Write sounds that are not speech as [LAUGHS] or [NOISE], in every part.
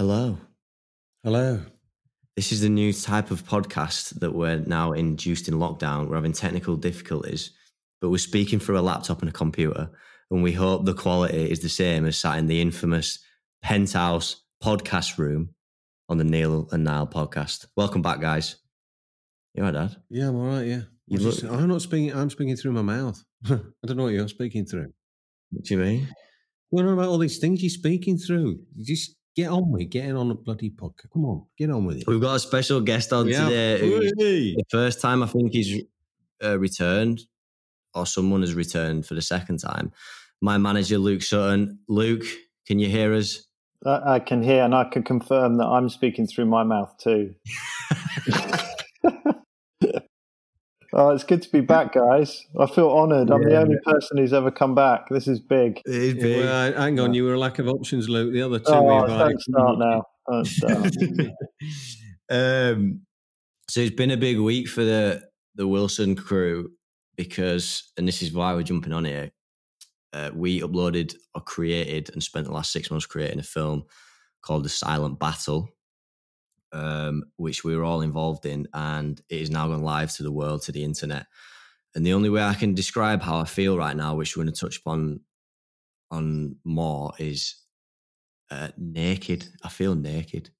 Hello. Hello. This is the new type of podcast that we're now induced in lockdown. We're having technical difficulties, but we're speaking through a laptop and a computer. And we hope the quality is the same as sat in the infamous penthouse podcast room on the Neil and Niall podcast. Welcome back, guys. You all right, Dad? Yeah, I'm all right. Yeah. You look- this- I'm not speaking. I'm speaking through my mouth. [LAUGHS] I don't know what you're speaking through. What do you mean? What about all these things you're speaking through. You just get on with getting on the bloody podcast. Come on, get on with it. We've got a special guest on Yeah. today. who's- Hey. The first time I think he's uh, returned, or someone has returned for the second time. My manager, Luke Sutton. Luke, can you hear us? I, I can hear and I can confirm that I'm speaking through my mouth too. [LAUGHS] [LAUGHS] oh, it's good to be back, guys. I feel honoured. I'm the only person who's ever come back. This is big. It is Yeah, well, hang on, you were a lack of options, Luke. The other two. Oh, we've, don't start now. Don't [LAUGHS] start. um, so it's been a big week for the the Wilson crew because, and this is why we're jumping on here. Uh, we uploaded or created and spent the last six months creating a film called The Silent Battle, um, which we were all involved in, and it is now gone live to the world, to the internet. And the only way I can describe how I feel right now, which we're going to touch upon on more, is uh, naked. I feel naked.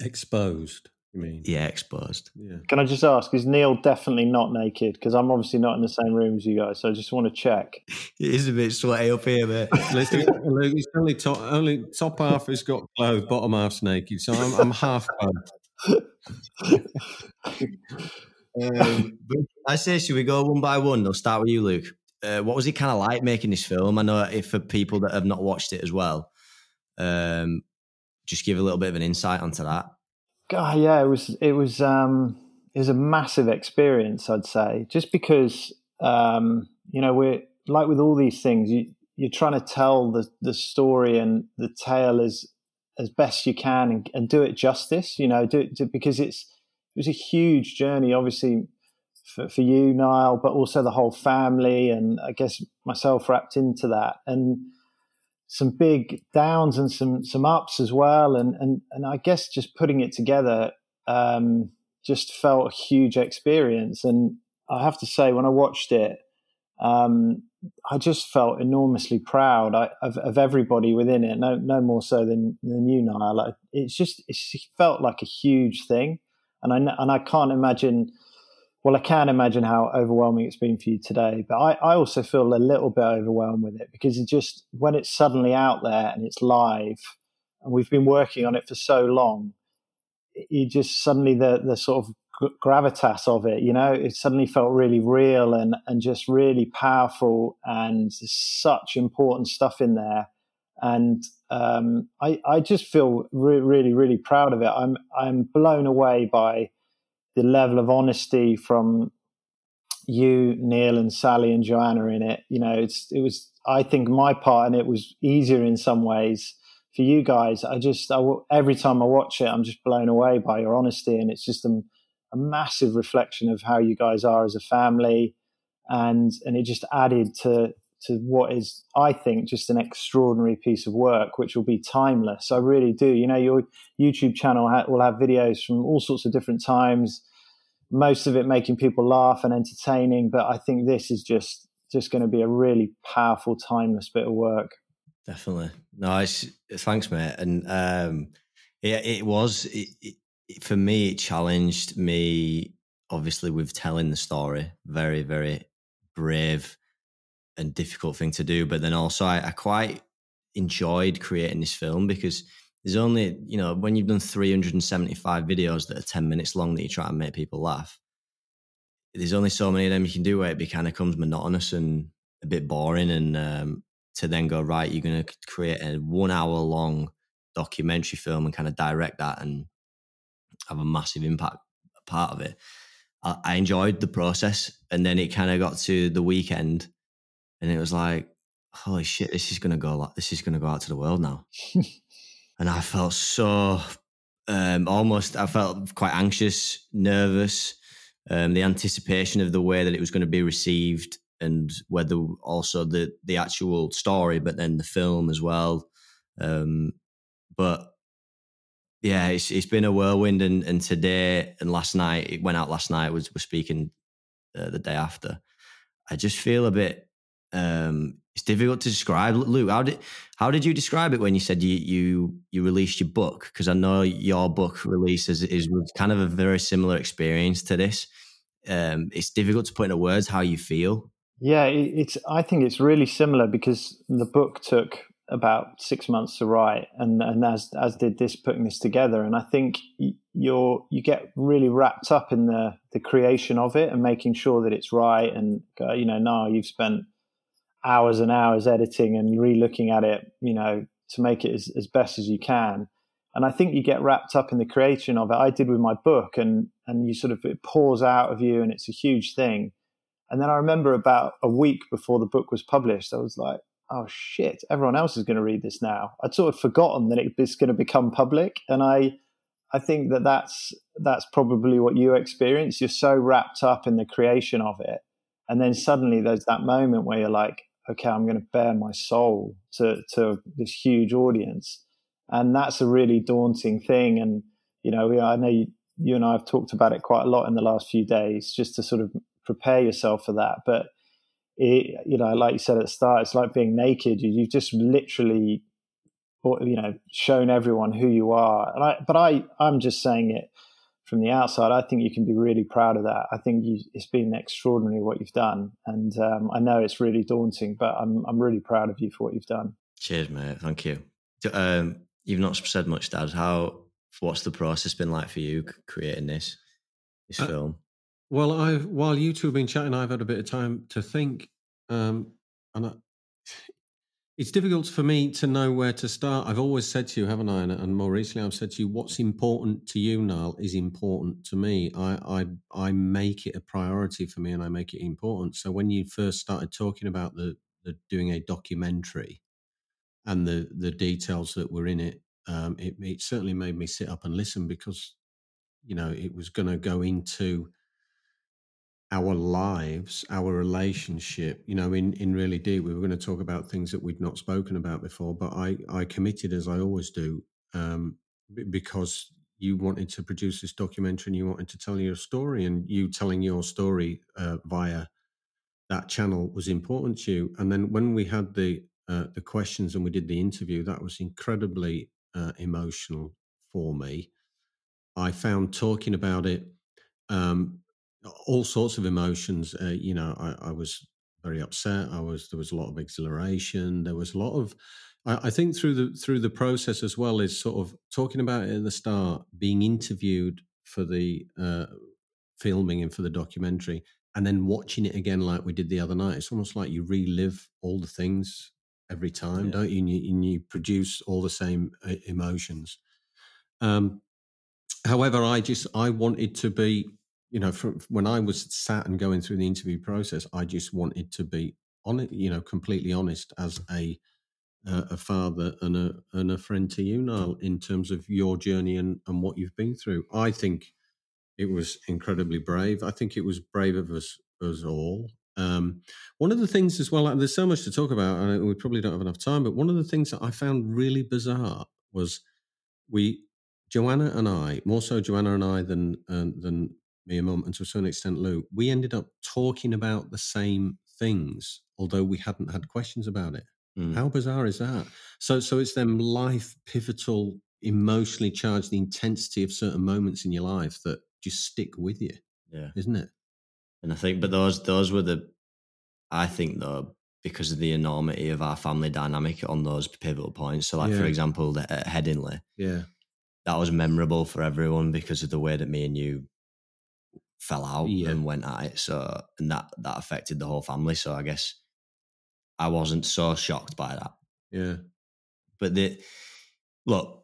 exposed. You mean? Yeah, exposed. Yeah. Can I just ask, is Neil definitely not naked? Because I'm obviously not in the same room as you guys. So I just want to check. [LAUGHS] It is a bit sweaty up here, mate. [LAUGHS] Listen, Luke, it's only top, only top half has got clothes, bottom half's naked. So I'm, I'm half clothed. [LAUGHS] um, I say, should we go one by one? I'll start with you, Luke. Uh, what was it kind of like making this film? I know if for people that have not watched it as well, um, just give a little bit of an insight onto that. God, yeah, it was it was um, it was a massive experience, I'd say, just because um, you know we're like with all these things, you you're trying to tell the the story and the tale as as best you can and, and do it justice, you know, do it do, because it's it was a huge journey, obviously. For, for you, Niall, but also the whole family, and I guess myself wrapped into that, and some big downs and some some ups as well. And and and I guess just putting it together um, just felt a huge experience. And I have to say when I watched it um, I just felt enormously proud I, of, of everybody within it. No no more so than than you Niall. Like, it's just it felt like a huge thing. And I and I can't imagine well, I can imagine how overwhelming it's been for you today, but I, I also feel a little bit overwhelmed with it because just when it's suddenly out there and it's live, and we've been working on it for so long, you just suddenly the the sort of gravitas of it, you know, it suddenly felt really real and and just really powerful, and such important stuff in there, and um, I I just feel re- really really proud of it. I'm I'm blown away by the level of honesty from you, Neil, and Sally and Joanna in it. You know, it's it was. I think my part in it was easier in some ways. For you guys, I just I, every time I watch it, I'm just blown away by your honesty, and it's just a, a massive reflection of how you guys are as a family, and and it just added to to what is I think just an extraordinary piece of work, which will be timeless. I really do. You know, your YouTube channel ha- will have videos from all sorts of different times most of it making people laugh and entertaining but i think this is just just going to be a really powerful timeless bit of work Definitely. It's, thanks, mate. And um, yeah, it was it, it, for me. It challenged me, obviously, with telling the story. Very, very brave and difficult thing to do. But then also, I, I quite enjoyed creating this film because there's only you know when you've done 375 videos that are 10 minutes long that you try and make people laugh. There's only so many of them you can do where it kind of becomes monotonous and a bit boring and um, to then go right you're going to create a one hour long documentary film and kind of direct that and have a massive impact part of it i, I enjoyed the process and then it kind of got to the weekend and it was like holy shit this is going to go like this is going to go out to the world now [LAUGHS] and i felt so um, almost i felt quite anxious nervous um, the anticipation of the way that it was going to be received and whether also the the actual story, but then the film as well. Um, but yeah, it's it's been a whirlwind, and and today and last night it went out last night. Was was speaking uh, the day after. I just feel a bit. Um, it's difficult to describe. Luke, how did how did you describe it when you said you you you released your book? Because I know your book release is, is kind of a very similar experience to this. Um, it's difficult to put into words how you feel. Yeah, it's. I think it's really similar because the book took about six months to write, and and as as did this putting this together. And I think you're you get really wrapped up in the the creation of it and making sure that it's right. And uh, you know, now you've spent hours and hours editing and re-looking at it, you know, to make it as, as best as you can. And I think you get wrapped up in the creation of it. I did with my book, and and you sort of it pours out of you, and it's a huge thing. And then I remember about a week before the book was published, I was like, oh shit, everyone else is going to read this now. I'd sort of forgotten that it's going to become public, and I, I think that that's that's probably what you experience. You're so wrapped up in the creation of it, and then suddenly there's that moment where you're like, okay, I'm going to bare my soul to to this huge audience, and that's a really daunting thing. And you know, I know you, you and I have talked about it quite a lot in the last few days, just to sort of prepare yourself for that. But it, you know, like you said at the start, it's like being naked. You, you've just literally, you know, shown everyone who you are. And I, but I, I'm just saying it from the outside. I think you can be really proud of that. I think you, it's been extraordinary what you've done, and um, I know it's really daunting, but I'm, I'm really proud of you for what you've done. Cheers, mate. Thank you. Um, you've not said much, Dad. How? What's the process been like for you creating this this uh, film? Well, I've while you two have been chatting, I've had a bit of time to think, um, and I, it's difficult for me to know where to start. I've always said to you, haven't I? And, more recently, I've said to you, what's important to you, Niall, is important to me. I, I I make it a priority for me, and I make it important. So when you first started talking about the, the doing a documentary and the the details that were in it, um, it, it certainly made me sit up and listen because you know it was going to go into our lives, our relationship, you know, in, in really deep. We were going to talk about things that we'd not spoken about before, but I, I committed as I always do, um, because you wanted to produce this documentary and you wanted to tell your story, and you telling your story uh, via that channel was important to you. And then when we had the uh, the questions and we did the interview, that was incredibly uh, emotional for me. I found talking about it um, all sorts of emotions. Uh, you know, I, I, was very upset. I was there was a lot of exhilaration. There was a lot of. I, I, think through the through the process as well is sort of talking about it at the start, being interviewed for the uh, filming and for the documentary, and then watching it again like we did the other night. It's almost like you relive all the things every time, yeah. don't you? And, you? and you produce all the same uh, emotions. Um, however, I just I wanted to be you know, from when I was sat and going through the interview process, I just wanted to be on it, you know, completely honest as a uh, a father and a and a friend to you, Niall, in terms of your journey and and what you've been through. I think it was incredibly brave. I think it was brave of us us all. Um, one of the things as well, and there's so much to talk about, and we probably don't have enough time. But one of the things that I found really bizarre was we Joanna and I, more so Joanna and I than uh, than me and mum, and to a certain extent Lou, we ended up talking about the same things, although we hadn't had questions about it. Mm. How bizarre is that? So, so it's them life pivotal, emotionally charged, the intensity of certain moments in your life that just stick with you. Yeah, isn't it? And I think, but those those were the, I think though, because of the enormity of our family dynamic on those pivotal points. So, like yeah. for example, the, at Headingley, yeah, that was memorable for everyone because of the way that me and you fell out yeah. and went at it. So and that that affected the whole family. So I guess I wasn't so shocked by that. Yeah. But the look,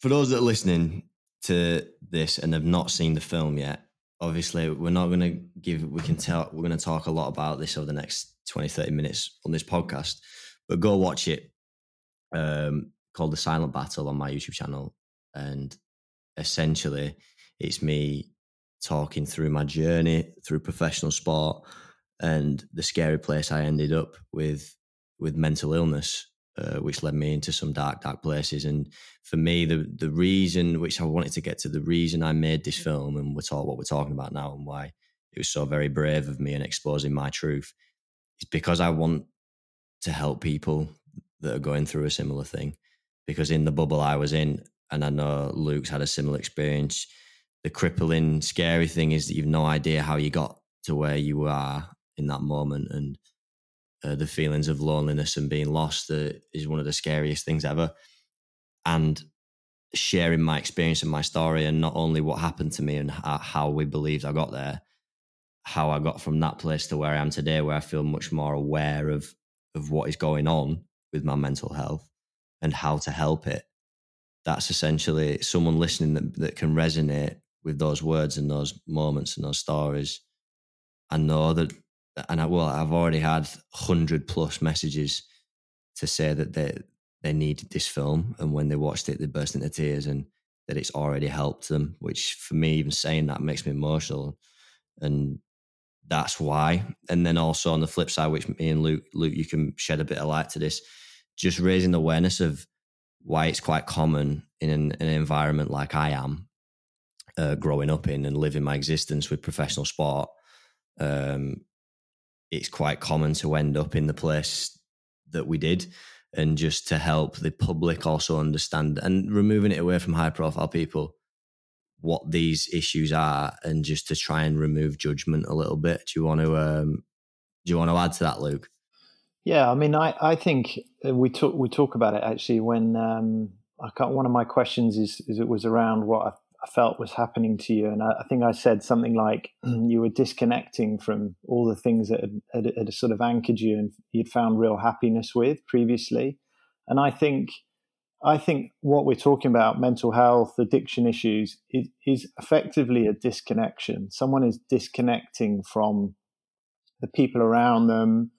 for those that are listening to this and have not seen the film yet, obviously we're not gonna give we can tell we're gonna talk a lot about this over the next 20, 30 minutes on this podcast. But go watch it. Um called The Silent Battle on my YouTube channel. And essentially it's me talking through my journey through professional sport and the scary place I ended up with with mental illness uh, which led me into some dark, dark places. And for me, the the reason which I wanted to get to, the reason I made this film, and we're talking what we're talking about now, and why it was so very brave of me and exposing my truth, is because I want to help people that are going through a similar thing. Because in the bubble I was in, and I know Luke's had a similar experience. The crippling, scary thing is that you've no idea how you got to where you are in that moment, and uh, the feelings of loneliness and being lost uh, is one of the scariest things ever. And sharing my experience and my story, and not only what happened to me and how, we believed I got there, how I got from that place to where I am today, where I feel much more aware of of what is going on with my mental health and how to help it. That's essentially someone listening that, that can resonate with those words and those moments and those stories. I know that, and I well, I've already had hundred plus messages to say that they they needed this film, and when they watched it, they burst into tears, and that it's already helped them. Which for me, even saying that makes me emotional, and that's why. And then also on the flip side, which me and Luke, Luke, you can shed a bit of light to this, just raising awareness of why it's quite common in an, an environment like I am, uh, growing up in and living my existence with professional sport. Um, it's quite common to end up in the place that we did and just to help the public also understand and removing it away from high profile people what these issues are and just to try and remove judgment a little bit. Do you want to um, do you want to add to that, Luke? Yeah, I mean, I, I think uh, we talk we talk about it actually when um, I got one of my questions is is it was around what I, felt was happening to you, and I, I, think I said something like [CLEARS THROAT] you were disconnecting from all the things that had, had, had sort of anchored you and you'd found real happiness with previously, and I think I think what we're talking about, mental health, addiction issues, is, is effectively a disconnection. Someone is disconnecting from the people around them,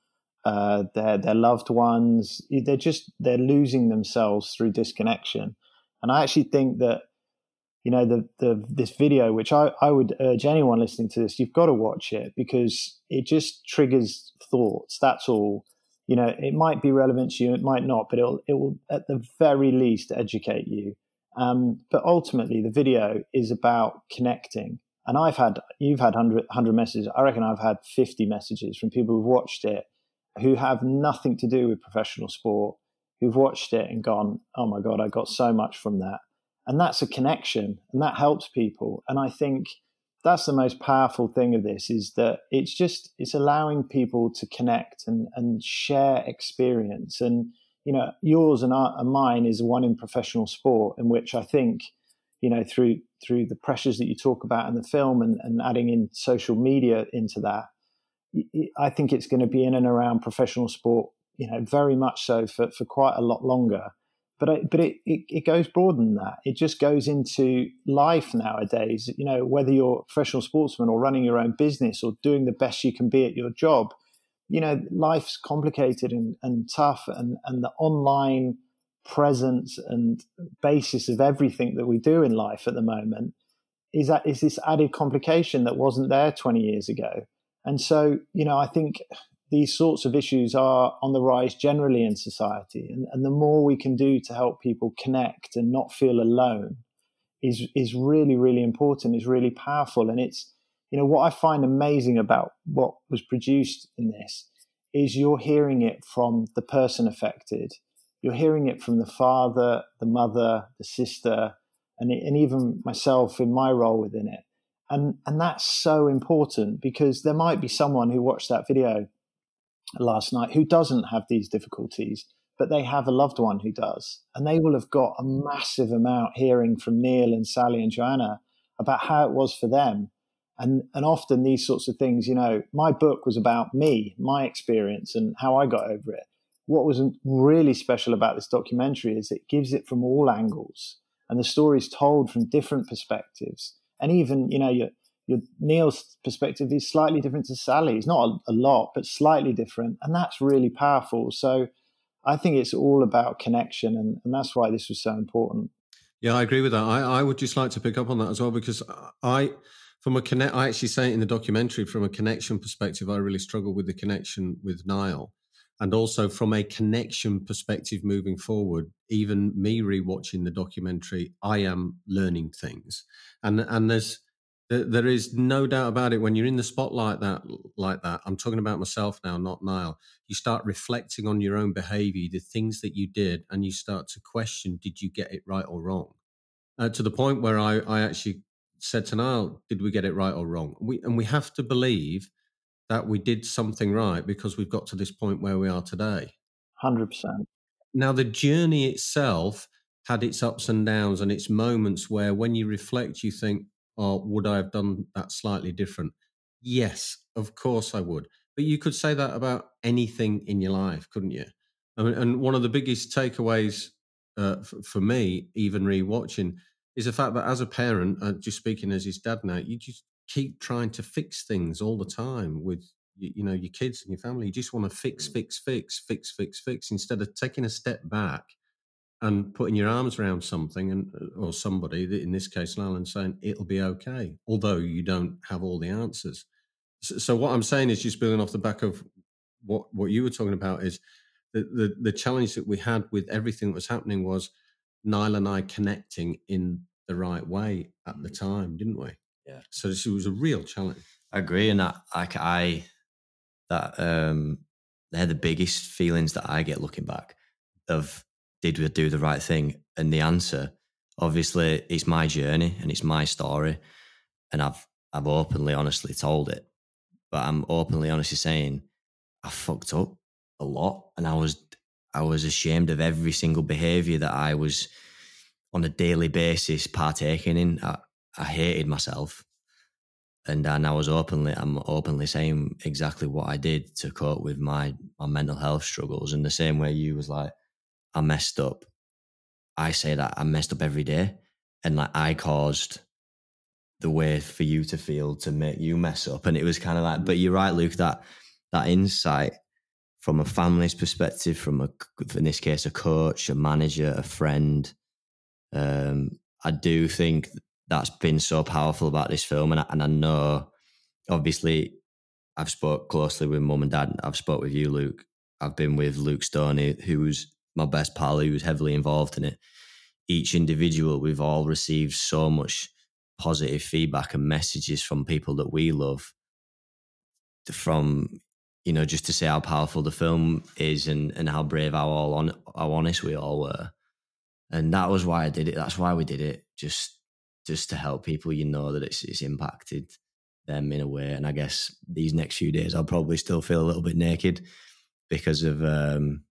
uh, their their loved ones. They're just they're losing themselves through disconnection. And I actually think that you know the the this video, which I, I would urge anyone listening to this, you've got to watch it because it just triggers thoughts. That's all you know, it might be relevant to you, it might not, but it'll it will at the very least educate you. Um, but ultimately, the video is about connecting. And I've had you've had 100, 100 messages. I reckon I've had fifty messages from people who've watched it who have nothing to do with professional sport, who've watched it and gone, "Oh my god, I got so much from that." And that's a connection, and that helps people. And I think that's the most powerful thing of this is that it's just it's allowing people to connect and and share experience and you know yours and, our, and mine is one in professional sport in which i think you know through through the pressures that you talk about in the film and, and adding in social media into that i think it's going to be in and around professional sport you know very much so for, for quite a lot longer but I, but it, it, it goes broader than that. It just goes into life nowadays. You know, whether you're a professional sportsman or running your own business or doing the best you can be at your job, you know, life's complicated and, and tough, and and the online presence and basis of everything that we do in life at the moment is that is this added complication that wasn't there 20 years ago. And so, you know, I think these sorts of issues are on the rise generally in society. And, and, the more we can do to help people connect and not feel alone is, is really, really important, is really powerful. And it's, you know, what I find amazing about what was produced in this is you're hearing it from the person affected. You're hearing it from the father, the mother, the sister, and, and even myself in my role within it. And, and that's so important because there might be someone who watched that video last night who doesn't have these difficulties, but they have a loved one who does. And they will have got a massive amount hearing from Neil and Sally and Joanna about how it was for them. And, and often these sorts of things, you know, my book was about me, my experience, and how I got over it. What was really special about this documentary is it gives it from all angles, and the story is told from different perspectives. And even, you know, you your Neil's perspective is slightly different to Sally's, not a, a, lot, but slightly different, and that's really powerful. So I think it's all about connection, and, and that's why this was so important. Yeah, I agree with that. I, I would just like to pick up on that as well because I, from a connect, I actually say it in the documentary from a connection perspective, I really struggle with the connection with Niall. and also from a connection perspective moving forward even me rewatching the documentary i am learning things and and there's there is no doubt about it. When you're in the spotlight that like that i'm talking about myself now not niall you start reflecting on your own behavior the things that you did and you start to question did you get it right or wrong? Uh, to the point where I, I actually said to niall did we get it right or wrong? We and we have to believe that we did something right because we've got to this point where we are today. 100% now the journey itself had its ups and downs and its moments where when you reflect you think or would I have done that slightly different? Yes, of course I would. But you could say that about anything in your life, couldn't you? I mean, and one of the biggest takeaways uh, for, for, me, even rewatching, is the fact that as a parent, uh, just speaking as his dad now, you just keep trying to fix things all the time with you, you know your kids and your family. You just want to fix, mm. fix, fix, fix, fix, fix, instead of taking a step back and putting your arms around something and uh, or somebody in this case Alan saying it'll be okay although you don't have all the answers. So, so, what I'm saying is just building off the back of what what you were talking about is the, the the challenge that we had with everything that was happening was Niall and I connecting in the right way at the mm. time didn't we? Yeah. So it was a real challenge. I agree and that I, I that um they're the biggest feelings that I get looking back of did we do the right thing? And the answer, obviously, it's my journey and it's my story, and I've I've openly, honestly told it. But I'm openly, honestly saying I fucked up a lot, and I was I was ashamed of every single behaviour that I was on a daily basis partaking in. I, I hated myself, and and I was openly I'm openly saying exactly what I did to cope with my my mental health struggles. In the same way you was like, I messed up. I say that I messed up every day. And like I caused the way for you to feel to make you mess up. And it was kind of like, but you're right, Luke, that that insight from a family's perspective, from a in this case, a coach, a manager, a friend. Um, I do think that's been so powerful about this film, and I, and I know, obviously, I've spoke closely with mum and dad. I've spoke with you, Luke. I've been with Luke Stoney, who's my best pal who was heavily involved in it. Each individual, we've all received so much positive feedback and messages from people that we love. From you know, just to say how powerful the film is and and how brave, how all on how honest we all were, and that was why I did it. That's why we did it. Just just to help people, you know, that it's it's impacted them in a way. And I guess these next few days, I'll probably still feel a little bit naked because of um,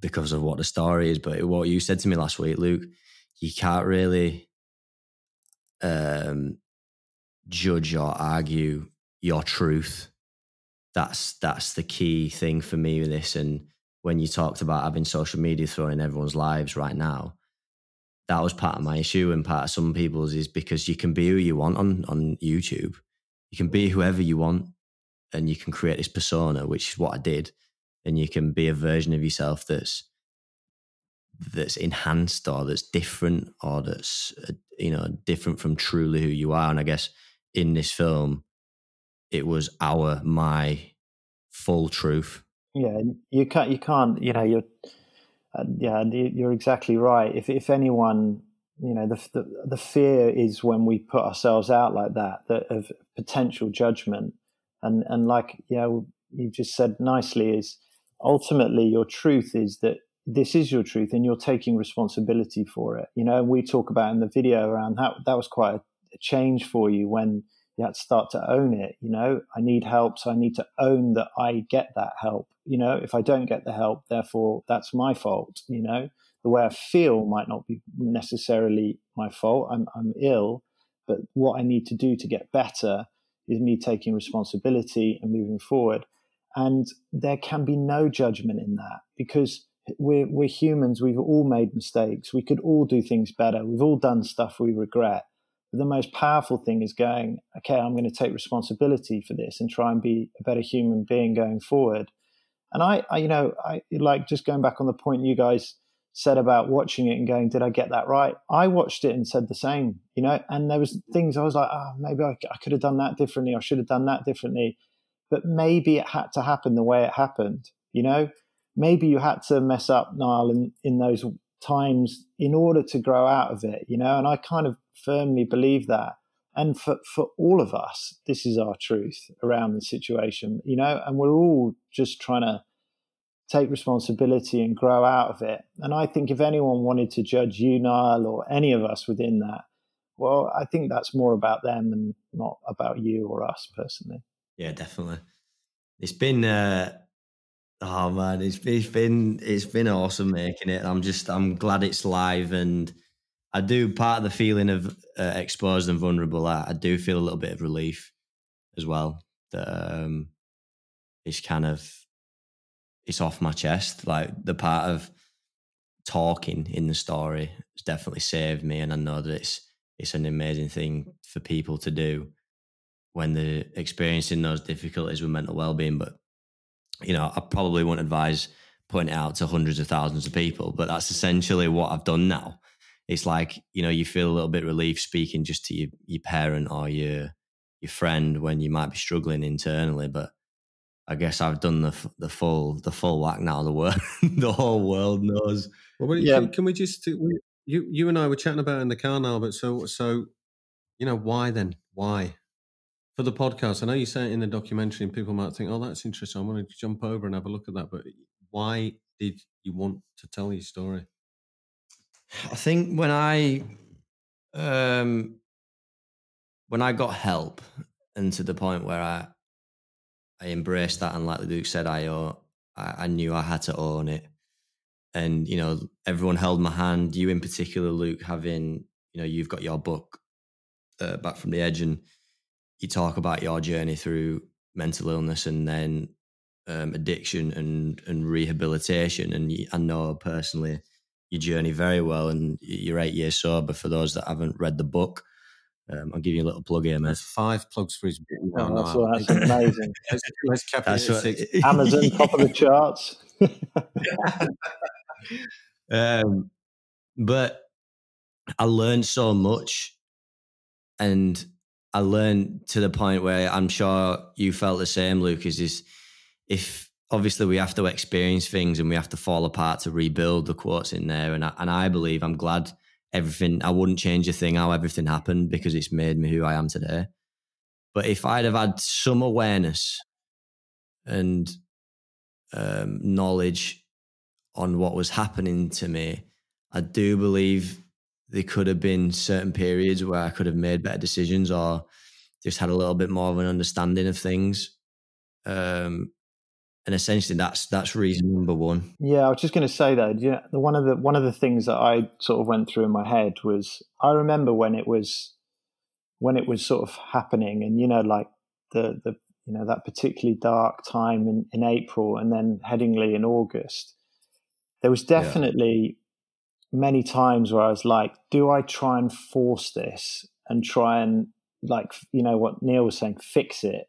because of what the story is. But what you said to me last week, Luke, you can't really um, judge or argue your truth. That's that's the key thing for me with this. And when you talked about having social media thrown in everyone's lives right now, that was part of my issue and part of some people's is because you can be who you want on on YouTube. You can be whoever you want and you can create this persona, which is what I did and you can be a version of yourself that's that's enhanced or that's different or that's uh, you know different from truly who you are. And i guess in this film it was our my full truth. Yeah you can't you can't you know you're uh, yeah you're exactly right. If if anyone you know the, the, the fear is when we put ourselves out like that that of potential judgment. And and like you know you just said nicely is ultimately your truth is that this is your truth and you're taking responsibility for it. You know, and we talk about in the video around that that was quite a, change for you when you had to start to own it. You know, I need help, so I need to own that I get that help. You know, if I don't get the help, therefore that's my fault. You know, the way I feel might not be necessarily my fault. I'm I'm ill, but what I need to do to get better is me taking responsibility and moving forward. And there can be no judgment in that because we're, we're humans. We've all made mistakes. We could all do things better. We've all done stuff we regret. But the most powerful thing is going, okay, I'm going to take responsibility for this and try and be a better human being going forward. And I, I, you know, I like just going back on the point you guys said about watching it and going, did I get that right? I watched it and said the same, you know, and there was things I was like, oh, maybe I, I could have done that differently. I should have done that differently but maybe it had to happen the way it happened You know, maybe you had to mess up, Niall, in, in those times in order to grow out of it, you know, and I kind of firmly believe that. And for, for all of us, this is our truth around the situation, you know, and we're all just trying to take responsibility and grow out of it. And I think if anyone wanted to judge you, Niall, or any of us within that, well, I think that's more about them and not about you or us personally. Yeah, definitely. It's been uh, oh man, it's, it's been it's been awesome making it. I'm just I'm glad it's live, and I do part of the feeling of uh, exposed and vulnerable. I, I, do feel a little bit of relief as well that um, it's kind of it's off my chest. Like the part of talking in the story has definitely saved me, and I know that it's it's an amazing thing for people to do when they're experiencing those difficulties with mental well-being. But you know, I probably wouldn't advise putting it out to hundreds of thousands of people, but that's essentially what I've done now. It's like you know, you feel a little bit relief speaking just to your your parent or your your friend when you might be struggling internally, but I guess I've done the the full the full whack now. The world, [LAUGHS] the whole world knows. Well, yeah. Can, can we just you you and I were chatting about in the car now, but so so you know why then why for the podcast? I know you say it in the documentary, and people might think, "Oh, that's interesting. I want to jump over and have a look at that." But why did you want to tell your story? I think when I um when I got help, and to the point where I I embraced that, and like Luke said, I uh, I, I knew I had to own it, and you know everyone held my hand. You in particular, Luke, having you know you've got your book uh, back from the edge, and you talk about your journey through mental illness and then um, addiction and and rehabilitation. And I know personally your journey very well, and you're eight years sober. For those that haven't read the book, um, I'll give you a little plug here, man. There's five plugs for his book. Oh, that's, no, that's amazing. let's, let's cap that's what, [LAUGHS] Amazon, top of the charts. [LAUGHS] um, but I learned so much, and I learned to the point where I'm sure you felt the same, Lucas. Is if obviously we have to experience things and we have to fall apart to rebuild the quotes in there, and I, and I believe I'm glad everything. I wouldn't change a thing how everything happened because it's made me who I am today. But if I'd have had some awareness and um, knowledge on what was happening to me, I do believe there could have been certain periods where I could have made better decisions or just had a little bit more of an understanding of things. Um, and essentially that's that's reason number one. Yeah, I was just going to say that. Yeah, the one of the one of the things that I sort of went through in my head was I remember when it was when it was sort of happening, and you know, like the the you know that particularly dark time in, in April, and then Headingley in August. There was definitely. Many times where I was like, "Do I try and force this and try and like you know what Neil was saying, fix it,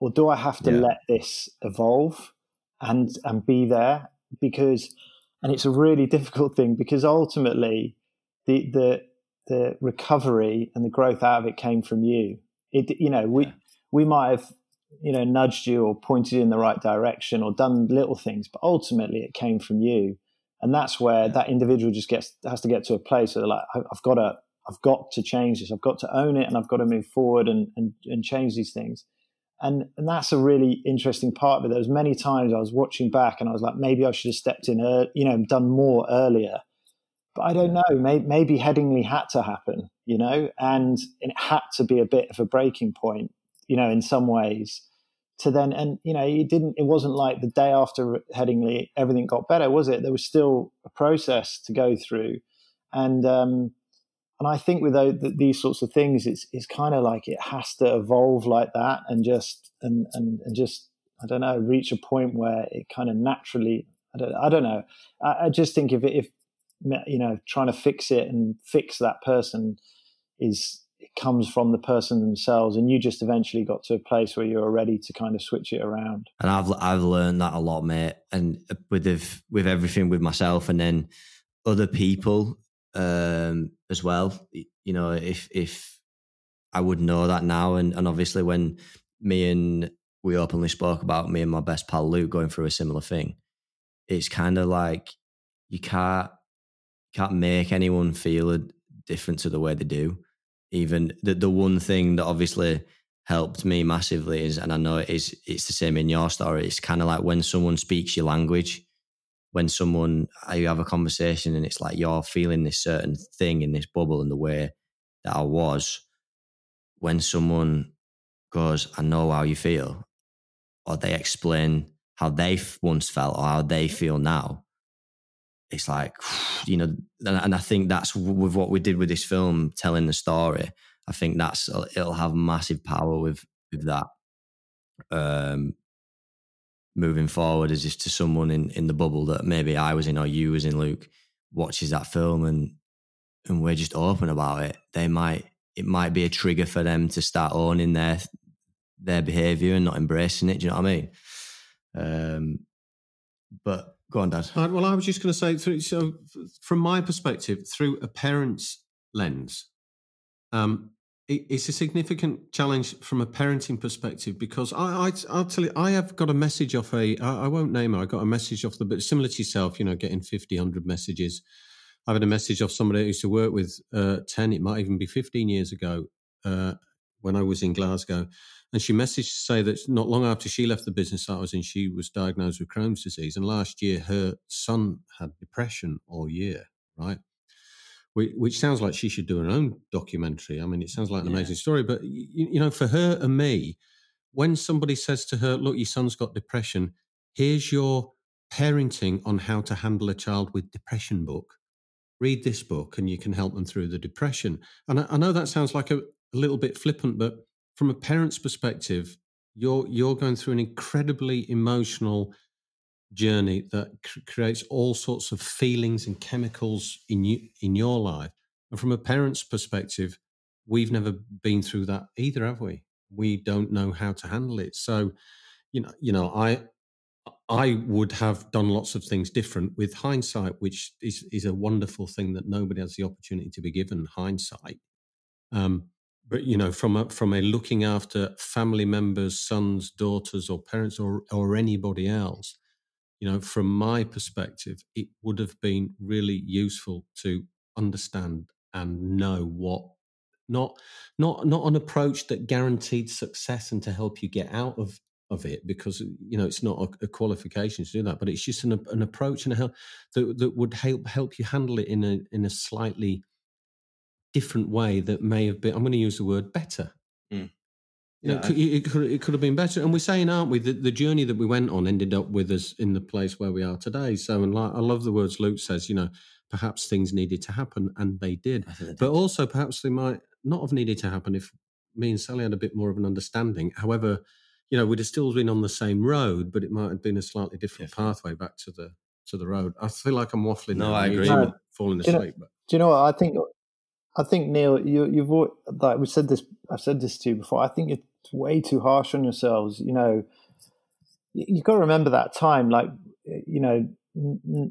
or do I have to yeah. let this evolve and and be there? Because and it's a really [LAUGHS] difficult thing because ultimately the the the recovery and the growth out of it came from you. It you know we yeah. we might have you know nudged you or pointed you in the right direction or done little things, but ultimately it came from you, and that's where that individual just gets has to get to a place where they're like I've got to I've got to change this. I've got to own it and I've got to move forward and and, and change these things and and that's a really interesting part of it. There was many times I was watching back and I was like, maybe I should have stepped in, early, you know, done more earlier. But I don't know. Maybe, maybe Headingley had to happen, you know, and it had to be a bit of a breaking point, you know, in some ways. To then, and you know, it didn't. It wasn't like the day after Headingley, everything got better, was it? There was still a process to go through, and um, and I think with these sorts of things, it's it's kind of like it has to evolve like that, and just and and, and just I don't know, reach a point where it kind of naturally. I don't I don't know. I, I just think if if you know trying to fix it and fix that person is it comes from the person themselves, and you just eventually got to a place where you're ready to kind of switch it around. And I've I've learned that a lot, mate. And with with everything with myself, and then other people um, as well. You know, if if I would know that now, and and obviously when me and we openly spoke about me and my best pal Luke going through a similar thing. It's kind of like you can't can't make anyone feel different to the way they do. Even the the one thing that obviously helped me massively is, and I know it is, it's the same in your story. It's kind of like when someone speaks your language, when someone uh, you have a conversation and it's like you're feeling this certain thing in this bubble in the way that I was. When someone goes, "I know how you feel," or they explain how they once felt or how they feel now, it's like [SIGHS] you know, and I think that's with what we did with this film, telling the story I think that's uh, it'll have massive power with with that. Um, moving forward as just to someone in in the bubble that maybe I was in or you was in, Luke, watches that film and and we're just open about it. They might it might be a trigger for them to start owning their their behaviour and not embracing it. Do you know what I mean? Um, but go on, Dad. well, I was just going to say, through, so from my perspective, through a parent's lens, um, it's a significant challenge from a parenting perspective because I, I will tell you I have got a message off a I, I won't name it I got a message off the but similar to yourself you know getting 50 100 messages I've had a message off somebody I used to work with uh, 10 it might even be 15 years ago uh, when I was in Glasgow and she messaged to say that not long after she left the business I was in she was diagnosed with Crohn's disease and last year her son had depression all year right which sounds like she should do her own documentary. I mean, it sounds like an yeah. amazing story, but you, you, know, for her and me, when somebody says to her, "Look, your son's got depression. Here's your parenting on how to handle a child with depression book. Read this book, and you can help them through the depression." And I, I know that sounds like a, a little bit flippant, but from a parent's perspective, you're you're going through an incredibly emotional journey that cr- creates all sorts of feelings and chemicals in you in your life. And from a parent's perspective, we've never been through that either, have we? We don't know how to handle it. So, you know, you know, I I would have done lots of things different with hindsight, which is is a wonderful thing that nobody has the opportunity to be given hindsight. Um, but you know, from a from a looking after family members, sons, daughters, or parents, or or anybody else, you know, from my perspective, it would have been really useful to understand and know what not not not an approach that guaranteed success and to help you get out of of it because you know it's not a, a qualification to do that but it's just an, an approach and a help that, that would help help you handle it in a in a slightly different way that may have been i'm going to use the word better mm. You know, it, it, could, it could have been better. And we're saying, aren't we, that the journey that we went on ended up with us in the place where we are today. So, and like, I love the words Luke says, you know, perhaps things needed to happen and they did. But also, perhaps they might not have needed to happen if me and Sally had a bit more of an understanding. However, you know, we'd have still been on the same road, but it might have been a slightly different pathway back to the to the road. I feel like I'm waffling. No, now. I agree. No, falling asleep. Do you, know, but. do you know what I think? I think Neil, you, you've like we said this. I've said this to you before. I think it's way too harsh on yourselves. You know, you've got to remember that time. Like, you know,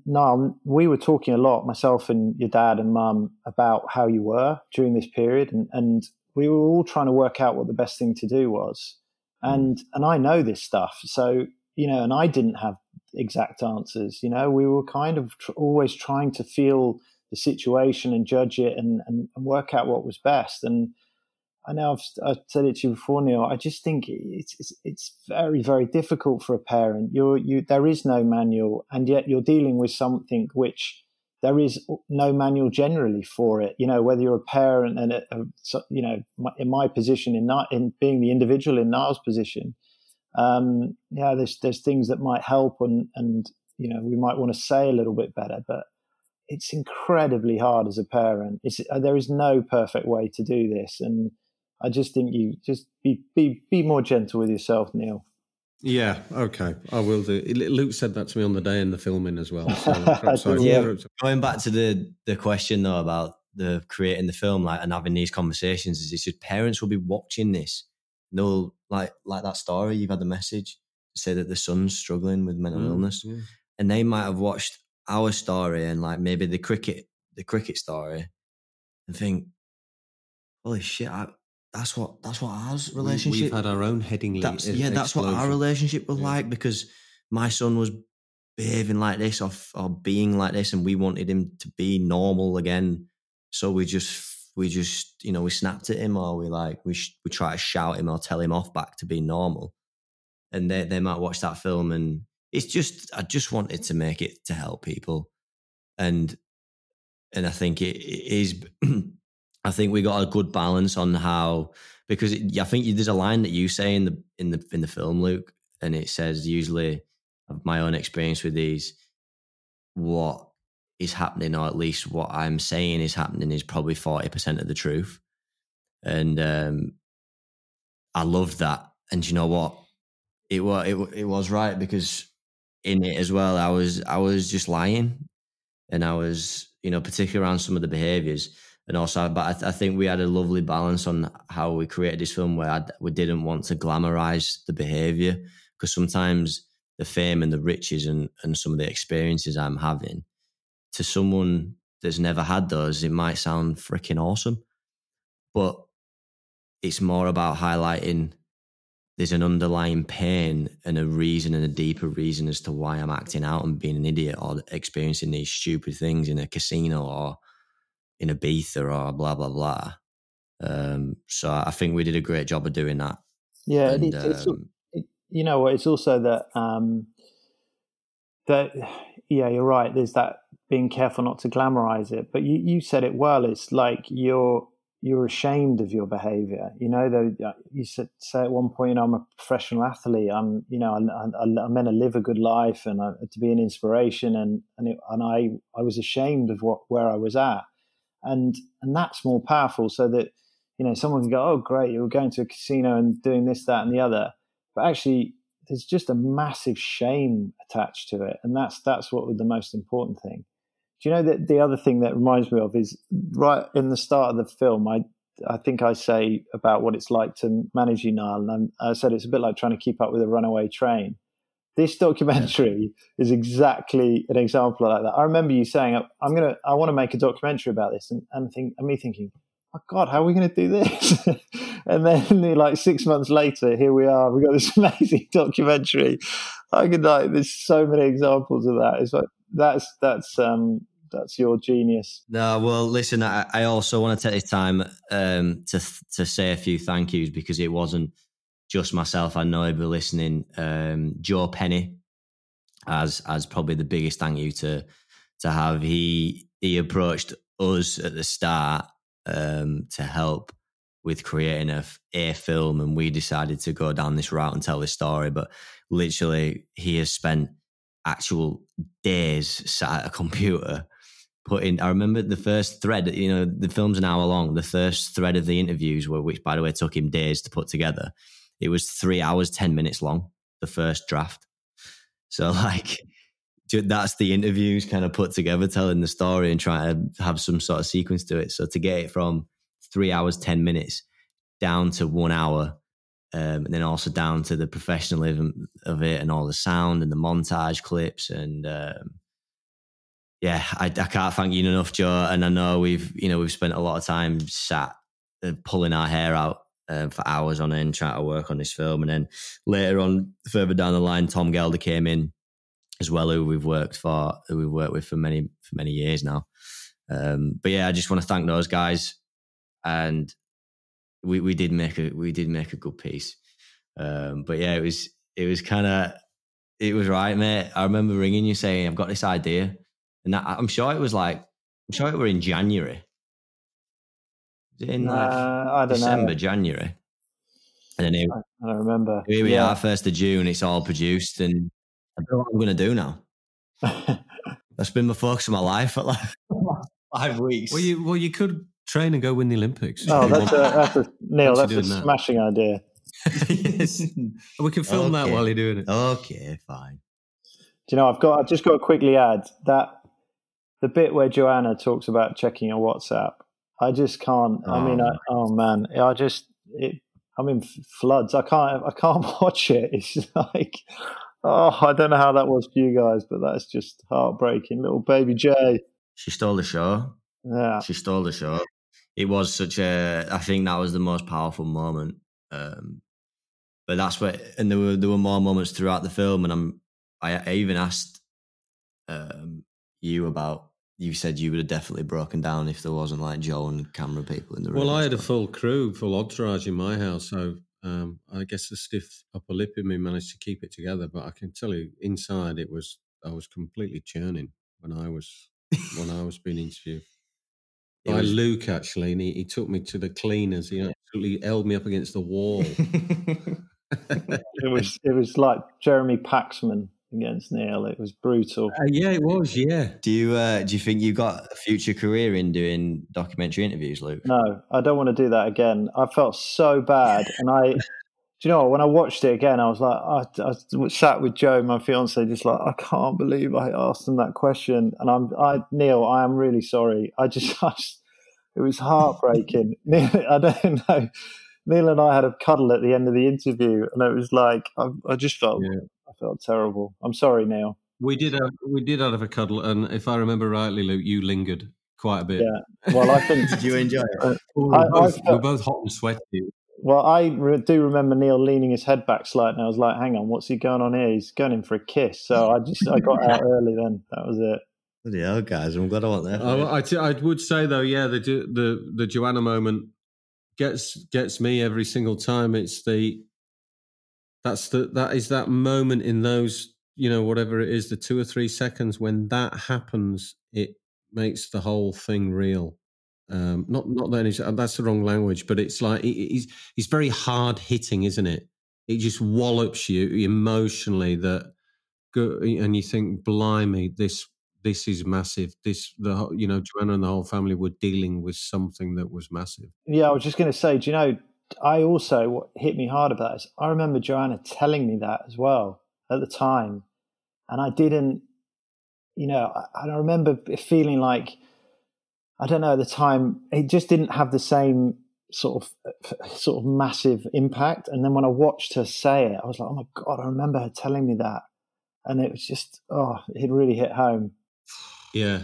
now we were talking a lot, myself and your dad and mum, about how you were during this period, and, and we were all trying to work out what the best thing to do was. Mm. And and I know this stuff, so you know, and I didn't have exact answers. You know, we were kind of tr- always trying to feel the situation and judge it and, and, and work out what was best. And I know I've, I've, said it to you before, Neil. I just think it's, it's, it's very very difficult for a parent. You're you there is no manual, and yet you're dealing with something which there is no manual generally for it. You know, whether you're a parent and a, a, you know, in my position in in being the individual in Niall's position, um, yeah, there's there's things that might help and and you know we might want to say a little bit better, but it's incredibly hard as a parent. It's, uh, there is no perfect way to do this, and I just think you just be be be more gentle with yourself, Neil. Yeah, okay, I will do. Luke said that to me on the day in the filming as well. So [LAUGHS] yeah, going back to the the question though about the creating the film, like and having these conversations, is it's just parents will be watching this. No, like like that story you've had the message say that the son's struggling with mental mm, illness, yeah. and they might have watched our story and like maybe the cricket the cricket story and think, holy shit, I, that's what that's what our relationship. We've had our own heading. That's, uh, yeah, that's what our relationship was yeah. like because my son was behaving like this or, or being like this, and we wanted him to be normal again. So we just we just you know we snapped at him or we like we sh- we try to shout him or tell him off back to be normal. And they they might watch that film and it's just I just wanted to make it to help people, and and I think it, it is. [CLEARS THROAT] I think we got a good balance on how because it, I think there's a line that you say in the in the in the film, Luke, and it says usually my own experience with these, what is happening, or at least what I'm saying is happening, is probably forty percent of the truth, and um, I loved that. And you know what? It was it, it was right because in it as well, I was I was just lying, and I was you know particularly around some of the behaviors, and also, but I, th- I think we had a lovely balance on how we created this film where I'd, we didn't want to glamorize the behavior because sometimes the fame and the riches and and some of the experiences I'm having to someone that's never had those, it might sound freaking awesome, but it's more about highlighting there's an underlying pain and a reason and a deeper reason as to why I'm acting out and being an idiot or experiencing these stupid things in a casino or in a Ibiza or blah blah blah. Um, so I think we did a great job of doing that. Yeah, and, it's, it's, um, it, you know what? It's also that um, that yeah, you're right. There's that being careful not to glamorize it, but you you said it well. It's like you're you're ashamed of your behavior. You know, though you said, say at one point, you know, I'm a professional athlete. I'm, you know, I, am meant to live a good life and uh, to be an inspiration. And and it, and I I was ashamed of what where I was at, and and that's more powerful. So that you know, someone can go, oh great, you're going to a casino and doing this, that, and the other, but actually, there's just a massive shame attached to it, and that's that's what was the most important thing. Do you know that the other thing that reminds me of is right in the start of the film, I I think I say about what it's like to manage you, Nile, and i said it's a bit like trying to keep up with a runaway train. This documentary [LAUGHS] is exactly an example like that. I remember you saying, oh, "I'm gonna, I want to make a documentary about this," and and, think, and me thinking, "Oh God, how are we going to do this?" [LAUGHS] and then, [LAUGHS] like six months later, here we are. We got this amazing documentary. I could like, there's so many examples of that. It's like that's that's um that's your genius. No, well, listen, I, I also want to take this time um, to to say a few thank yous because it wasn't just myself. I know you'll be listening. Um, Joe Penny, as as probably the biggest thank you to to have. He he approached us at the start um, to help with creating a, a film, and we decided to go down this route and tell this story. But literally, he has spent actual days sat at a computer putting i remember the first thread you know the film's an hour long. The first thread of the interviews were which by the way took him days to put together. It was three hours ten minutes long the first draft. So [LAUGHS] like that's the interviews kind of put together telling the story and trying to have some sort of sequence to it. So to get it from three hours ten minutes down to one hour um, and then also down to the professionalism of it and all the sound and the montage clips and um, yeah, I, I, can't thank you enough, Joe. And I know we've you know we've spent a lot of time sat uh, pulling our hair out uh, for hours on end trying to work on this film, and then later on, further down the line, Tom Gelder came in as well, who we've worked for, who we've worked with for many for many years now. Um, but yeah, I just want to thank those guys and we, we did make a we did make a good piece. Um, but yeah, it was it was kind of it was right, mate. I remember ringing you saying I've got this idea, and that, I'm sure it was like I'm sure it were in January. Was it in like uh, December, know. January? And then here, I don't remember. Here we yeah. are, first of June. It's all produced, and I don't know what I'm going to do now. [LAUGHS] That's been the focus of my life for like [LAUGHS] five weeks. Well, you well you could train and go win the Olympics. Oh, that's a, that's a [LAUGHS] Neil. That's a smashing idea. yes, [LAUGHS] we can film okay. that while you're doing it. Okay, fine. Do you know? I've got. I've just got to quickly add that the bit where Joanna talks about checking your WhatsApp. I just can't. Oh. I mean, I, oh, oh man, I just. It, I'm in floods. I can't. I can't [LAUGHS] watch it. It's like. Oh, I don't know how that was for you guys, but that's just heartbreaking. Little baby Jay. She stole the show. Yeah. She stole the show. It was such a. I think that was the most powerful moment. Um, but that's what, and there were there were more moments throughout the film, and I'm. I, I even asked um, you about. You said you would have definitely broken down if there wasn't like Joe and camera people in the room. Well, I had a full crew, full entourage in my house, so um, I guess the stiff upper lip in me managed to keep it together. But I can tell you, inside it was I was completely churning when I was when I was being interviewed by was- Luke. Actually, and he, he took me to the cleaners. He absolutely held me up against the wall. [LAUGHS] [LAUGHS] It was it was like Jeremy Paxman against Neil. It was brutal. Uh, yeah, it was. Yeah, do you uh, do you think you got a future career in doing documentary interviews, Luke? No, I don't want to do that again. I felt so bad, and I, do you know? When I watched it again, I was like, I, I sat with Joe, my fiance, just like, I can't believe I asked him that question, and I'm, I, Neil, I am really sorry. I just, [LAUGHS] I just it was heartbreaking. [LAUGHS] Neil, I don't know. Neil and I had a cuddle at the end of the interview, and it was like, I, I just felt, Yeah. I felt terrible. I'm sorry, Neil. we did. Have, we did have a cuddle, and if I remember rightly, Luke, you lingered quite a bit. Yeah. Well, I think [LAUGHS] Did you enjoy it? We were, I- I both, we were both hot and sweaty. Well, I re- do remember Neil leaning his head back slightly, and I was like, "Hang on, what's he going on here? He's going in for a kiss." So I just I got out [LAUGHS] early. Then that was it. Bloody hell, guys! I'm glad I wasn't there. for I, it. I, t- I would say though, yeah, the the the Joanna moment gets gets me every single time. It's the that's the that is that moment in those you know whatever it is the two or three seconds when that happens, it makes the whole thing real. Um, not not that it's, that's the wrong language, but it's like it's it's very hard hitting, isn't it? It just wallops you emotionally that, and you think, blimey, this this is massive. This the you know Joanna and the whole family were dealing with something that was massive. Yeah, I was just going to say. Do you know? I also what hit me hard about this. I remember Joanna telling me that as well at the time, and I didn't. You know, I, I remember feeling like I don't know at the time. It just didn't have the same sort of sort of massive impact. And then when I watched her say it, I was like, oh my god, I remember her telling me that, and it was just oh, it really hit home. Yeah,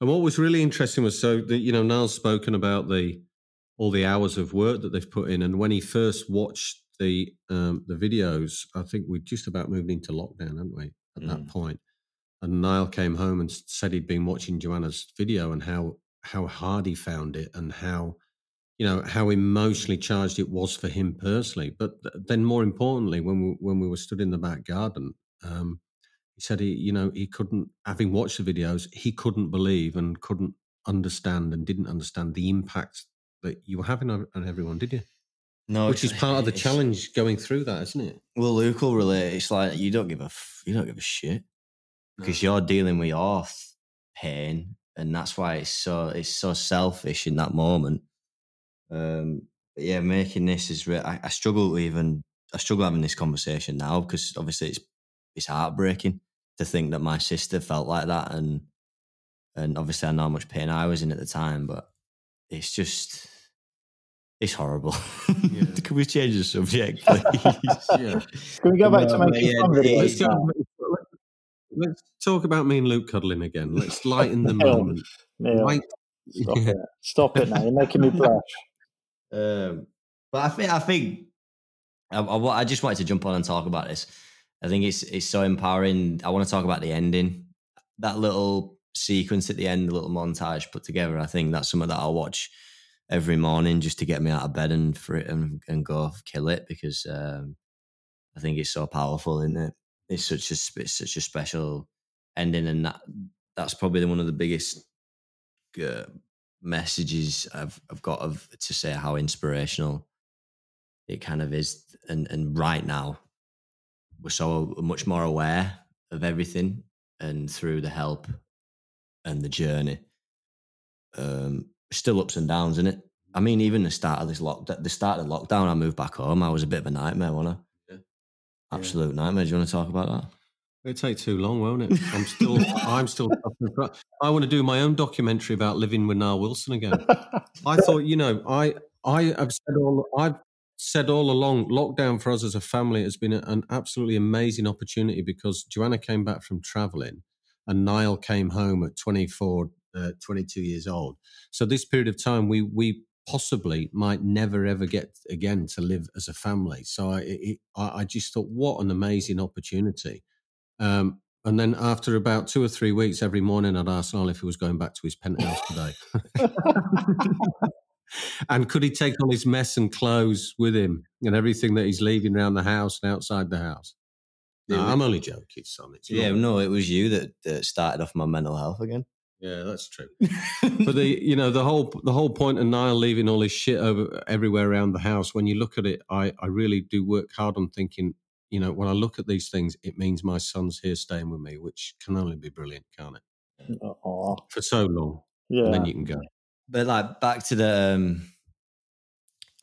and what was really interesting was so that you know Nile's spoken about the all the hours of work that they've put in, and when he first watched the um, the videos, I think we just about moved into lockdown, hadn't we? At that Mm. point, and Nile came home and said he'd been watching Joanna's video and how how hard he found it and how you know how emotionally charged it was for him personally. But th- then, more importantly, when we when we were stood in the back garden, um, he said he you know he couldn't, having watched the videos, he couldn't believe and couldn't understand and didn't understand the impact that you were having on, on everyone, did you? no, Which is [LAUGHS] part of the challenge going through that, isn't it? Well, Luke will relate. It's like you don't give a f- you don't give a shit because you're dealing with your pain, and that's why it's so it's so selfish in that moment. Um, but yeah, making this is. Re- I, I struggle to even. I struggle having this conversation now because obviously it's it's heartbreaking to think that my sister felt like that, and and obviously I know how much pain I was in at the time, but it's just. It's horrible. [LAUGHS] Yeah. Can we change the subject, [LAUGHS] please? Yeah. Can we go back to making yeah, fun videos? Let's, go, let's talk about me and Luke cuddling again. Let's lighten the [LAUGHS] Neil, moment. Neil, Light- stop Yeah. it! Stop it now! You're making me [LAUGHS] blush. Um, but I think I think I, I, I just wanted to jump on and talk about this. I think it's it's so empowering. I want to talk about the ending, that little sequence at the end, the little montage put together. I think that's something that I'll watch every morning just to get me out of bed and for it and, and go kill it because um, I think it's so powerful, isn't it? It's such a it's such a special ending, and that that's probably one of the biggest uh, messages I've I've got of to say how inspirational it kind of is, and and right now we're so much more aware of everything, and through the help and the journey, um, still ups and downs, isn't it? I mean, even the start of this lock, the start of lockdown, I moved back home. I was a bit of a nightmare, wasn't I? Absolute nightmare. Do you want to talk about that? It'll take too long, won't it? I'm still, [LAUGHS] I'm still. I want to do my own documentary about living with Nile Wilson again. [LAUGHS] I thought, you know, I, I have said all, I've said all along, lockdown for us as a family has been an absolutely amazing opportunity because Joanna came back from travelling, and Nile came home at 24 uh, 22 years old. So this period of time, we we possibly might never ever get again to live as a family. So I it, I just thought, what an amazing opportunity. Um, and then after about two or three weeks, every morning I'd ask Nile if he was going back to his penthouse today. [LAUGHS] and could he take all his mess and clothes with him and everything that he's leaving around the house and outside the house? No, I'm only joking, son. It's yeah, no, it was you that, that started off my mental health again. Yeah, that's true. [LAUGHS] but the you know the whole the whole point of Nile leaving all his shit over everywhere around the house. When you look at it, I I really do work hard on thinking. You know, when I look at these things, it means my son's here staying with me, which can only be brilliant, can't it? Aw, For so long, yeah. and then you can go. But like back to the um,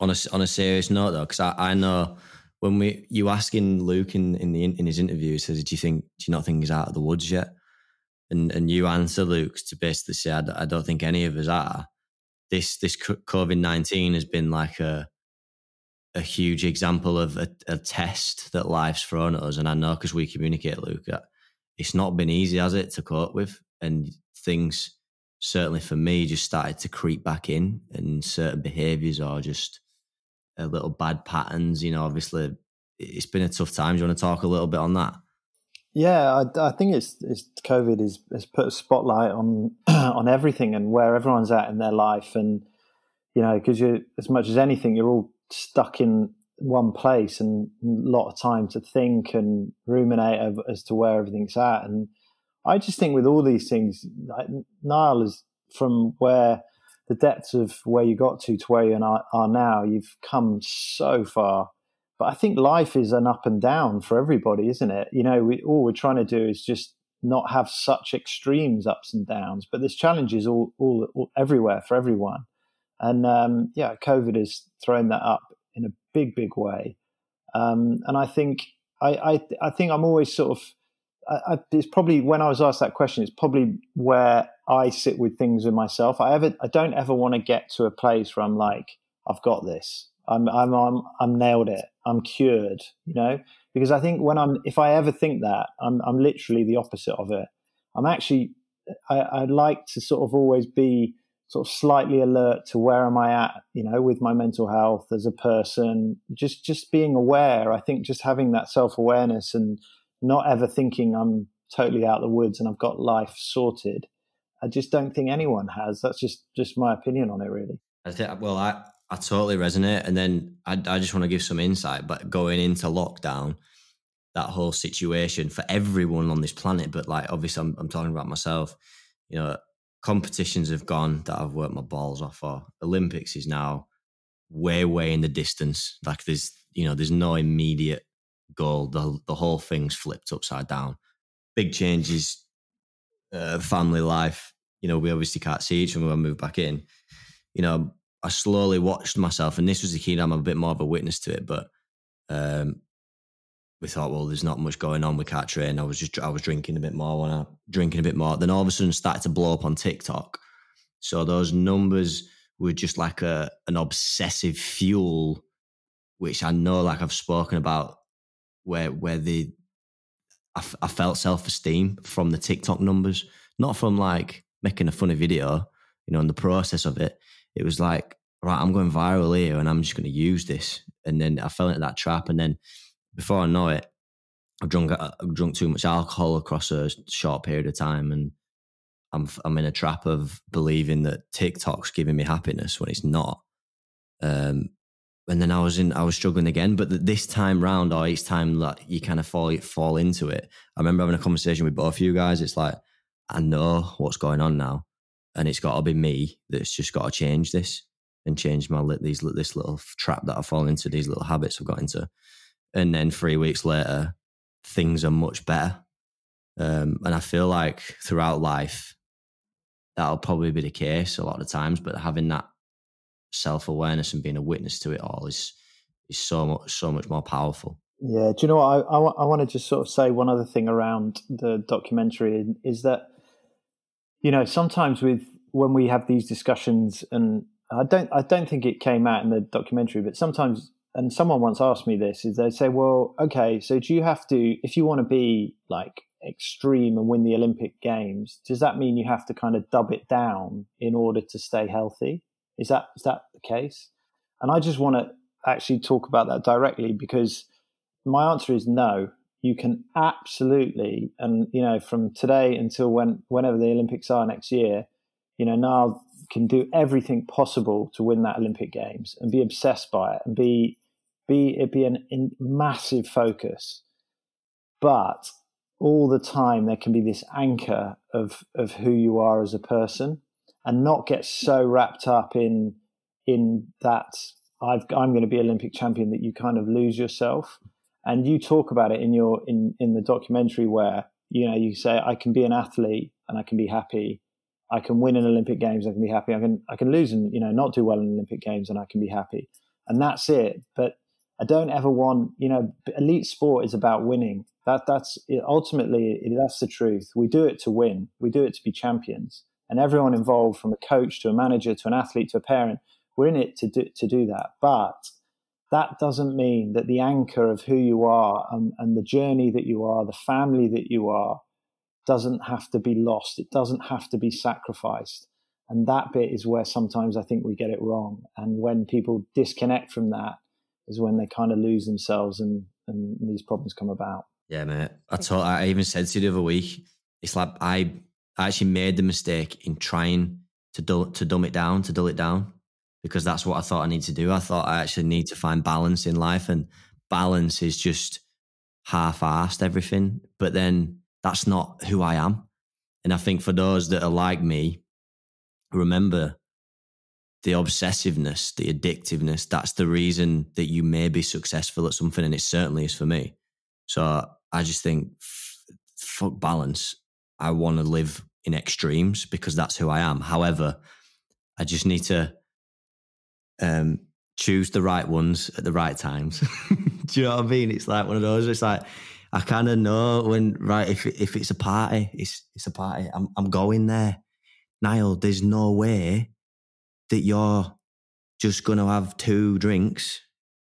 on a on a serious note though, because I, I know when we you asking Luke in in the in his interview, he says, "Do you think do you not think he's out of the woods yet?" And and you answer Luke to basically say, "I, I don't think any of us are." This this COVID nineteen has been like a a huge example of a, a test that life's thrown at us, and I know because we communicate, Luke, it's not been easy, has it, to cope with, and things certainly for me just started to creep back in and certain behaviors are just a little bad patterns you know obviously it's been a tough time. Do you want to talk a little bit on that Yeah, I, I think it's, it's COVID has, has put a spotlight on [CLEARS THROAT] on everything and where everyone's at in their life, and you know, because you as much as anything, you're all stuck in one place and a lot of time to think and ruminate as to where everything's at. And I just think with all these things, like Nile is from where the depths of where you got to to where you are now. You've come so far but I think life is an up and down for everybody, isn't it? You know, we, all we're trying to do is just not have such extremes ups and downs. But there's challenges all, all, all everywhere for everyone, and um, yeah, COVID has thrown that up in a big, big way. Um, and I think I, I, I think I'm always sort of. I, I, it's probably when I was asked that question. It's probably where I sit with things with myself. I ever, I don't ever want to get to a place where I'm like, I've got this. I'm, I'm, I'm, I'm nailed it. I'm cured, you know, because I think when I'm, if I ever think that, I'm, I'm literally the opposite of it. I'm actually, I, I like to sort of always be sort of slightly alert to where am I at, you know, with my mental health as a person, just, just being aware. I think just having that self awareness and not ever thinking I'm totally out of the woods and I've got life sorted. I just don't think anyone has. That's just, just my opinion on it, really. Well I I totally resonate. And then I, I just want to give some insight but going into lockdown that whole situation for everyone on this planet but like obviously I'm, I'm talking about myself you know competitions have gone that I've worked my balls off for. Olympics is now way way in the distance. Like there's you know there's no immediate goal. The, the whole thing's flipped upside down. Big changes uh, family life. You know we obviously can't see each other when we move back in. You know I slowly watched myself, and this was the key. I'm a bit more of a witness to it, but um, we thought, well, there's not much going on. We can't train. I was just, I was drinking a bit more when I drinking a bit more. Then all of a sudden, started to blow up on TikTok. So those numbers were just like a an obsessive fuel, which I know, like I've spoken about, where where the I, f- I felt self esteem from the TikTok numbers, not from like making a funny video, you know, in the process of it it was like, right, I'm going viral here and I'm just going to use this. And then I fell into that trap. And then before I know it, I've drunk, I've drunk too much alcohol across a short period of time. And I'm, I'm in a trap of believing that TikTok's giving me happiness when it's not. Um, and then I was in, I was struggling again. But this time round, or each time that you kind of fall fall into it, I remember having a conversation with both of you guys. It's like I know what's going on now, and it's got to be me that's just got to change this and change my these this little trap that I fall into, these little habits I've got into. And then three weeks later, things are much better. Um, and I feel like throughout life, that'll probably be the case a lot of times. But having that self awareness and being a witness to it all is is so much so much more powerful. Yeah, do you know what? I, I, I want to just sort of say one other thing around the documentary is that you know sometimes with when we have these discussions and I don't I don't think it came out in the documentary, but sometimes and someone once asked me this is they say, well, okay, so do you have to if you want to be like extreme and win the Olympic Games, does that mean you have to kind of dub it down in order to stay healthy? Is that is that the case? And I just want to actually talk about that directly because my answer is no. You can absolutely, and you know, from today until when whenever the Olympics are next year, you know, Nile can do everything possible to win that Olympic Games and be obsessed by it and be be it be an in massive focus. But all the time there can be this anchor of of who you are as a person and not get so wrapped up in in that i am going to be Olympic champion that you kind of lose yourself. And you talk about it in your in in the documentary where you know you say I can be an athlete and I can be happy. I can win in Olympic Games. I can be happy. I can I can lose and you know not do well in Olympic Games and I can be happy. And that's it. But I don't ever want you know elite sport is about winning. That that's ultimately that's the truth. We do it to win. We do it to be champions and everyone involved, from a coach to a manager to an athlete to a parent, we're in it to do, to do that. But that doesn't mean that the anchor of who you are and, and the journey that you are, the family that you are, doesn't have to be lost. It doesn't have to be sacrificed. And that bit is where sometimes I think we get it wrong. And when people disconnect from that, is when they kind of lose themselves and, and these problems come about. Yeah, mate. I told, I even said to you the other week, it's like I I actually made the mistake in trying to dull, to dumb it down, to dull it down, because that's what I thought I need to do. I thought I actually need to find balance in life, and balance is just half-assed everything. But then that's not who I am. And I think for those that are like me, remember the obsessiveness, the addictiveness. That's the reason that you may be successful at something, and it certainly is for me. So I just think, fuck balance. I want to live in extremes because that's who I am. However, I just need to um, choose the right ones at the right times. [LAUGHS] Do you know what I mean? It's like one of those. It's like I kind of know when right if if it's a party, it's it's a party. I'm I'm going there. Nile, there's no way that you're just gonna have two drinks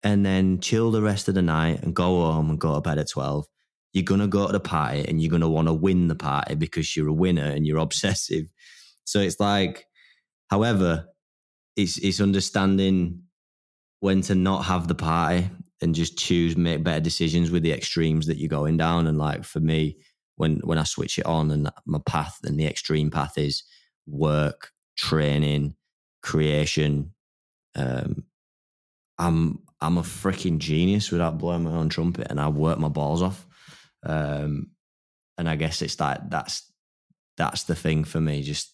and then chill the rest of the night and go home and go to bed at twelve you're going to go to the party and you're going to want to win the party because you're a winner and you're [LAUGHS] obsessive. So it's like, however, it's, it's understanding when to not have the party and just choose, make better decisions with the extremes that you're going down. And like for me, when, when I switch it on and my path and the extreme path is work, training, creation, um, I'm I'm a freaking genius without blowing my own trumpet, and I work my balls off. Um, and I guess it's that that's that's the thing for me. Just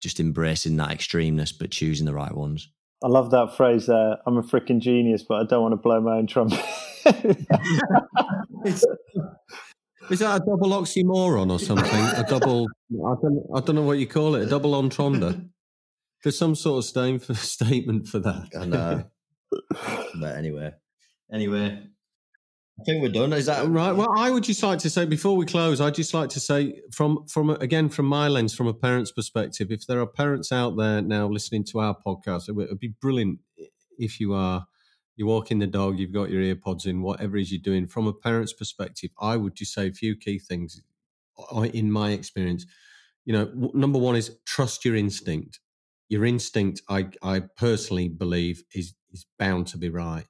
just embracing that extremeness, but choosing the right ones. I love that phrase there. I'm a freaking genius, but I don't want to blow my own trumpet. [LAUGHS] is, is that a double oxymoron or something? A double, I don't, I don't know what you call it, a double entendre? There's some sort of statement for, [LAUGHS] statement for that. I know. but anyway, anyway, I think we're done. Is that right? Well, I would just like to say before we close, I'd just like to say from from again from my lens, from a parent's perspective, if there are parents out there now listening to our podcast, it would be brilliant if you are you're walking the dog, you've got your earpods in, whatever it is you're doing. From a parent's perspective, I would just say a few key things. Uh, in my experience, you know, number one is trust your instinct. Your instinct, I I personally believe, is is bound to be right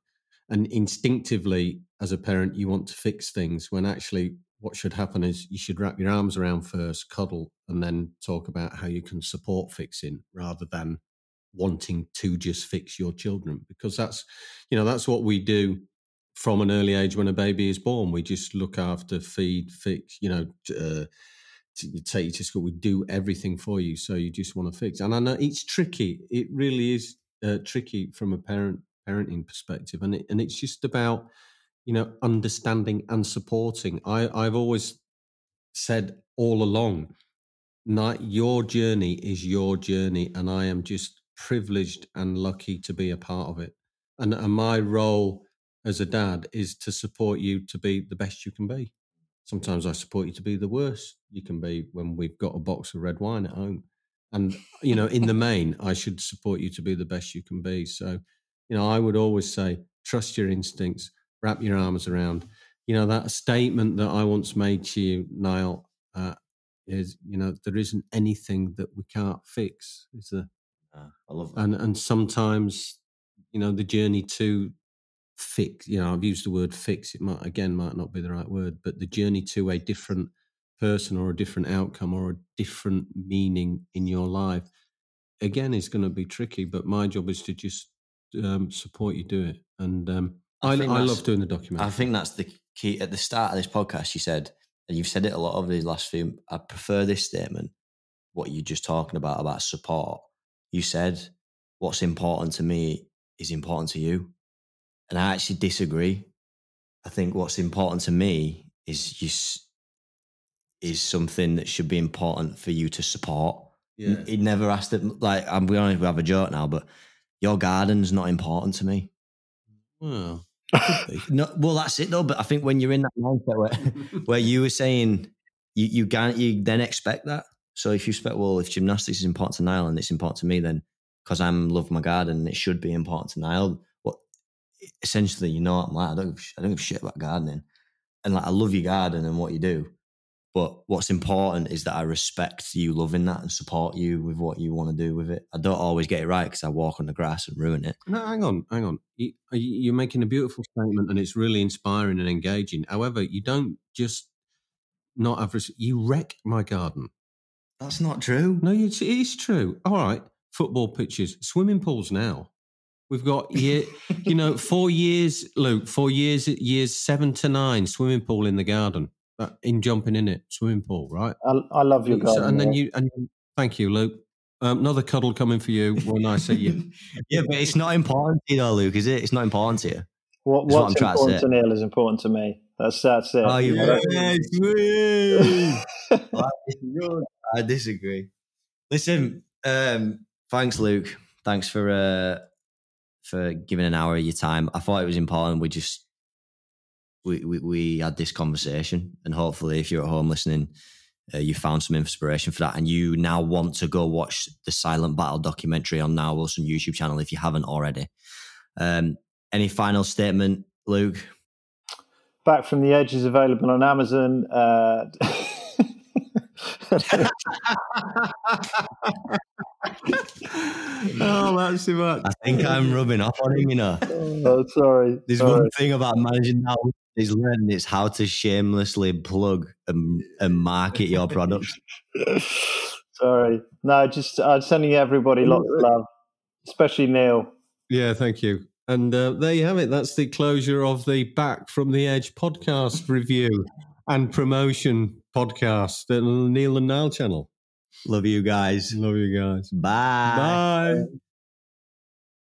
and instinctively as a parent you want to fix things when actually what should happen is you should wrap your arms around first cuddle and then talk about how you can support fixing rather than wanting to just fix your children. Because that's you know that's what we do from an early age when a baby is born. We just look after feed fix you know uh, take you to school. We do everything for you so you just want to fix. And i know it's tricky. It really is uh, tricky from a parent parenting perspective, and it, and it's just about you know understanding and supporting. I I've always said all along, not your journey is your journey, and I am just privileged and lucky to be a part of it. And, and my role as a dad is to support you to be the best you can be. Sometimes I support you to be the worst you can be when we've got a box of red wine at home. And, you know, in the main, I should support you to be the best you can be. So you know, I would always say, trust your instincts, wrap your arms around you know, that statement that I once made to you, Nile, uh, is, you know, there isn't anything that we can't fix. Is there? Uh, I love that. And and sometimes, you know, the journey to fix, you know, I've used the word fix. It might again might not be the right word, but the journey to a different person or a different outcome or a different meaning in your life again is going to be tricky. But my job is to just um, support you do it. And um, I I, I, love doing the documentary. I think that's the key. At the start of this podcast, you said, and you've said it a lot over these last few. I prefer this statement. What you're just talking about about support. You said, "What's important to me is important to you," and I actually disagree. I think what's important to me is you is something that should be important for you to support. yeah. It never has to. Like I'm be honest, we have a joke now, but your garden's not important to me. Well, [LAUGHS] No, well, that's it though. But I think when you're in that mindset where, [LAUGHS] where you were saying you you can you then expect that. So if you expect, well, if gymnastics is important to Nile and it's important to me, then because I'm love my garden, it should be important to Nile. What essentially, you know, what I'm like I don't give, a sh- I don't give a shit about gardening, and like I love your garden and what you do. But what's important is that I respect you loving that and support you with what you want to do with it. I don't always get it right because I walk on the grass and ruin it. no, hang on, hang on. You, are making a beautiful statement, and it's really inspiring and engaging. However, you don't just not have. res- You wreck my garden. That's not true. No, it's, it is true. All right, football pitches, swimming pools now. We've got year, you know, four years, Luke, four years, years seven to nine, swimming pool in the garden, in jumping in it, swimming pool, right? I, I love your So- garden. and then you, and thank you, Luke. Um, another cuddle coming for you when I see you. [LAUGHS] yeah, but it's not important to you, though, Luke, is it? It's not important to you. What, That's what what's I'm trying to important say. to, Neil is important to me. That's that's it. Oh, you Yes, woo. [LAUGHS] [LAUGHS] I disagree. Listen, um, thanks, Luke. Thanks for uh, for giving an hour of your time. I thought it was important. We just we we, we had this conversation, and hopefully, if you're at home listening, uh, you found some inspiration for that, and you now want to go watch the Silent Battle documentary on Nile Wilson YouTube channel if you haven't already. Um, any final statement, Luke? Back from the Edge is available on Amazon. Uh, [LAUGHS] oh, that's too much. I think I'm rubbing off on him. You know, oh, sorry. there's sorry. one thing about managing now is learning it's how to shamelessly plug and, and market your product. [LAUGHS] sorry. No, just I'm sending everybody lots of love, especially Neil. Yeah, thank you. And uh, there you have it. That's the closure of the Back from the Edge podcast review and promotion podcast at the Neil and Nile channel. Love you guys. Love you guys. Bye. Bye.